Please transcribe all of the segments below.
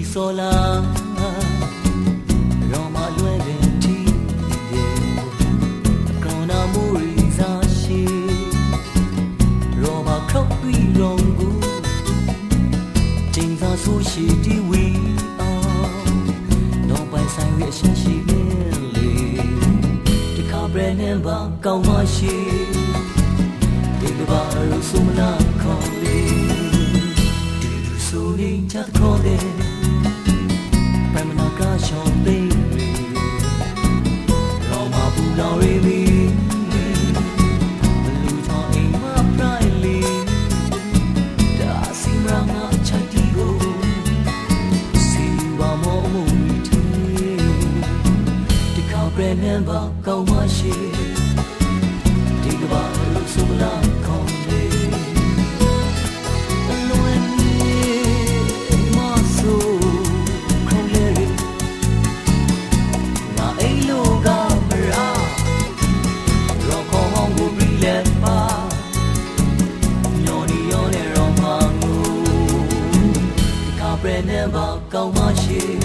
brili sola Roma lueden ti Kona muri za shi Roma kropi rongu Ting za su shi ti wi No bai sai wi shan shi ne le Ti ka bre ne ba kau ma shi ရှောင်းသိရီရောမပူလောင်ရီမီဘလူချောင်းအိမ်မပရိုင်လီဒါစီမရာငါချတ်တီကိုစီဘာမောမူတီဒီကောက်ပြန်နေပါကောင်းမရှိဒီကဘာလို့ဆိုမလားခေါင်းလေး never ကောင်း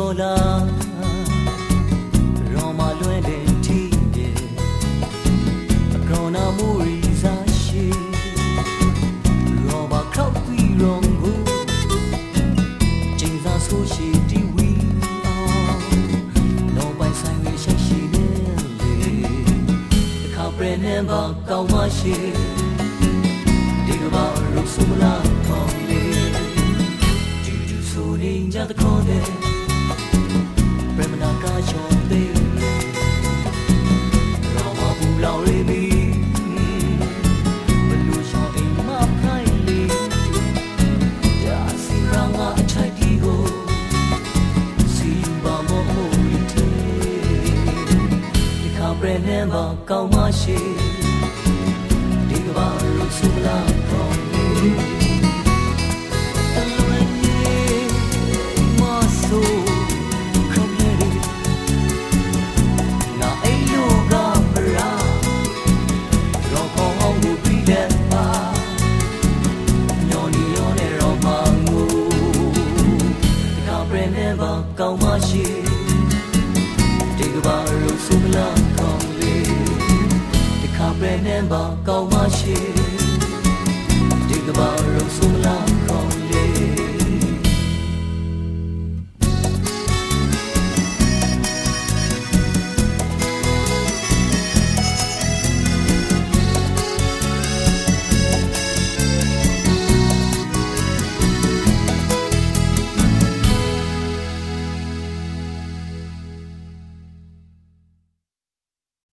ဆိုလာရောမလွဲတဲ့တီးတယ်အကောနာမူရီစားရှိရောမခောက်ပြီးရောငူချိန်သာဆိုရှိတီဝီအောင်လောပိုင်ဆိုင်ရရှိရှိနေလေတခါပြနေပါကောင်းမရှိ ဒီခါပရနေပါကောင်းမရှိဒီကဘာလို့ဆူလာကောင်းလေကောင်းမရှိဒီ ဒီခါပဲ